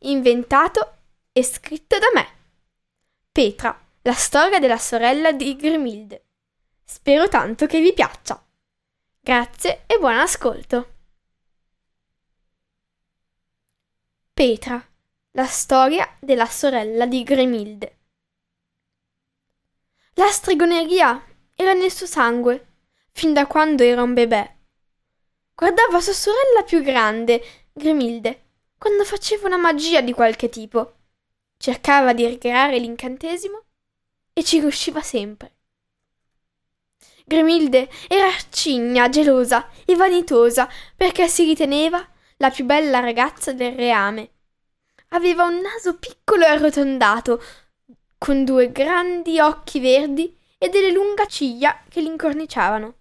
inventato e scritto da me. Petra, la storia della sorella di Grimilde. Spero tanto che vi piaccia. Grazie e buon ascolto. Petra, la storia della sorella di Grimilde. La stregoneria era nel suo sangue, fin da quando era un bebè. Guardava sua sorella più grande, Grimilde, quando faceva una magia di qualche tipo. Cercava di ricreare l'incantesimo e ci riusciva sempre. Grimilde era arcigna, gelosa e vanitosa perché si riteneva la più bella ragazza del reame. Aveva un naso piccolo e arrotondato, con due grandi occhi verdi e delle lunghe ciglia che l'incorniciavano.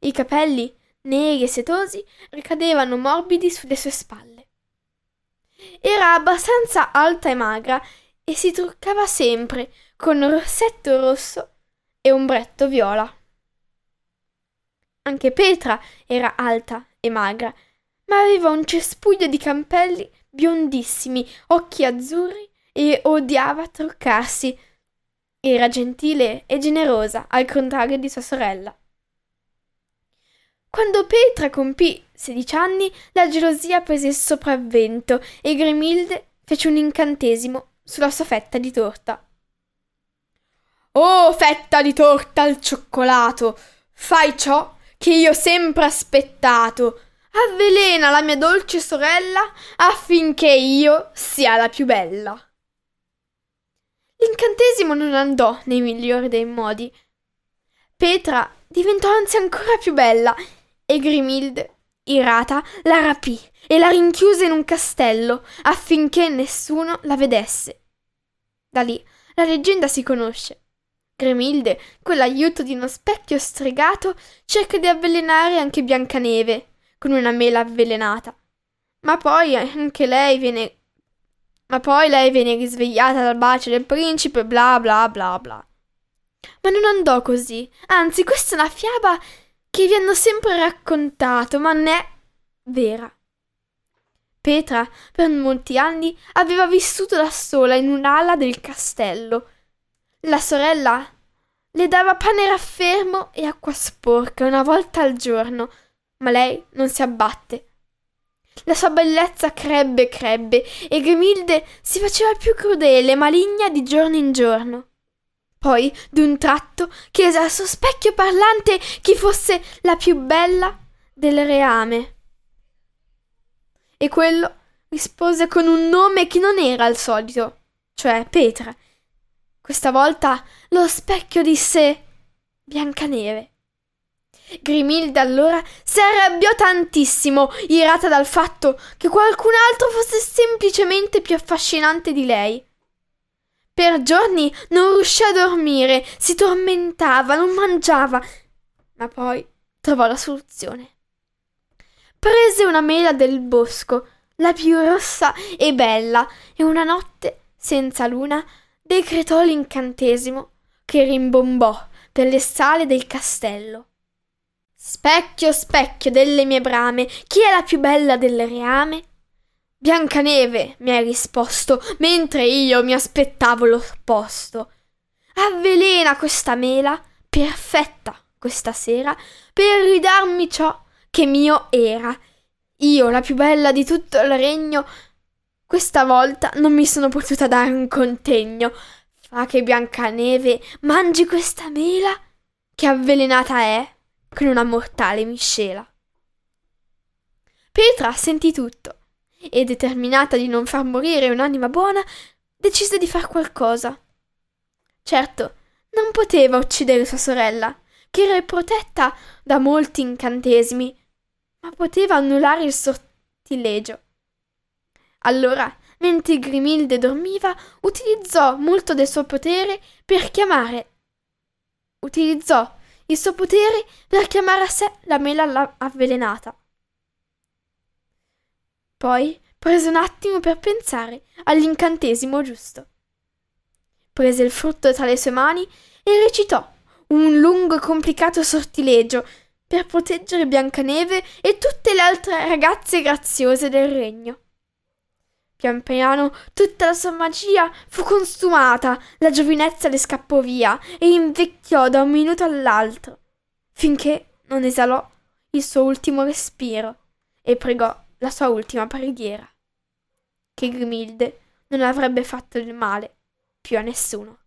I capelli, neri e setosi, ricadevano morbidi sulle sue spalle. Era abbastanza alta e magra e si truccava sempre con rossetto rosso e ombretto viola. Anche Petra era alta e magra, ma aveva un cespuglio di campelli biondissimi, occhi azzurri e odiava truccarsi. Era gentile e generosa, al contrario di sua sorella. Quando Petra compì sedici anni, la gelosia prese il sopravvento e Grimilde fece un incantesimo sulla sua fetta di torta. Oh, fetta di torta al cioccolato, fai ciò che io sempre aspettato. Avvelena la mia dolce sorella affinché io sia la più bella. L'incantesimo non andò nei migliori dei modi. Petra diventò anzi ancora più bella e Grimilde, irata, la rapì e la rinchiuse in un castello affinché nessuno la vedesse. Da lì la leggenda si conosce. Grimilde, con l'aiuto di uno specchio stregato, cerca di avvelenare anche Biancaneve con una mela avvelenata. Ma poi anche lei viene. Ma poi lei viene risvegliata dal bacio del principe, bla bla bla bla. Ma non andò così. Anzi, questa è una fiaba che vi hanno sempre raccontato, ma non è vera. Petra per molti anni aveva vissuto da sola in un'ala del castello. La sorella le dava pane raffermo e acqua sporca una volta al giorno, ma lei non si abbatte. La sua bellezza crebbe e crebbe e Grimilde si faceva più crudele e maligna di giorno in giorno. Poi, d'un tratto, chiese al suo specchio parlante chi fosse la più bella del reame. E quello rispose con un nome che non era il solito, cioè Petra. Questa volta lo specchio disse Biancaneve. Grimilde allora si arrabbiò tantissimo, irata dal fatto che qualcun altro fosse semplicemente più affascinante di lei. Per giorni non riuscì a dormire, si tormentava, non mangiava, ma poi trovò la soluzione. Prese una mela del bosco, la più rossa e bella, e una notte, senza luna, decretò l'incantesimo che rimbombò per le sale del castello. Specchio, specchio delle mie brame, chi è la più bella del reame? Biancaneve, mi hai risposto, mentre io mi aspettavo l'opposto. Avvelena questa mela, perfetta questa sera, per ridarmi ciò che mio era. Io, la più bella di tutto il regno, Questa volta non mi sono potuta dare un contegno. Fa che Biancaneve mangi questa mela che avvelenata è con una mortale miscela. Petra sentì tutto e, determinata di non far morire un'anima buona, decise di far qualcosa. Certo, non poteva uccidere sua sorella, che era protetta da molti incantesimi, ma poteva annullare il sortilegio. Allora, mentre Grimilde dormiva, utilizzò molto del suo potere per chiamare. Utilizzò il suo potere per chiamare a sé la mela avvelenata. Poi prese un attimo per pensare all'incantesimo giusto. Prese il frutto tra le sue mani e recitò un lungo e complicato sortilegio per proteggere Biancaneve e tutte le altre ragazze graziose del regno. Pian piano tutta la sua magia fu consumata, la giovinezza le scappò via e invecchiò da un minuto all'altro, finché non esalò il suo ultimo respiro e pregò la sua ultima preghiera, che Grimilde non avrebbe fatto il male più a nessuno.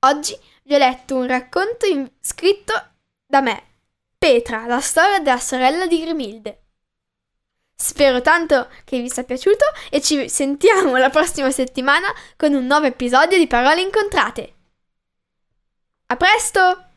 Oggi vi ho letto un racconto in- scritto da me, Petra, la storia della sorella di Grimilde. Spero tanto che vi sia piaciuto e ci sentiamo la prossima settimana con un nuovo episodio di Parole incontrate. A presto!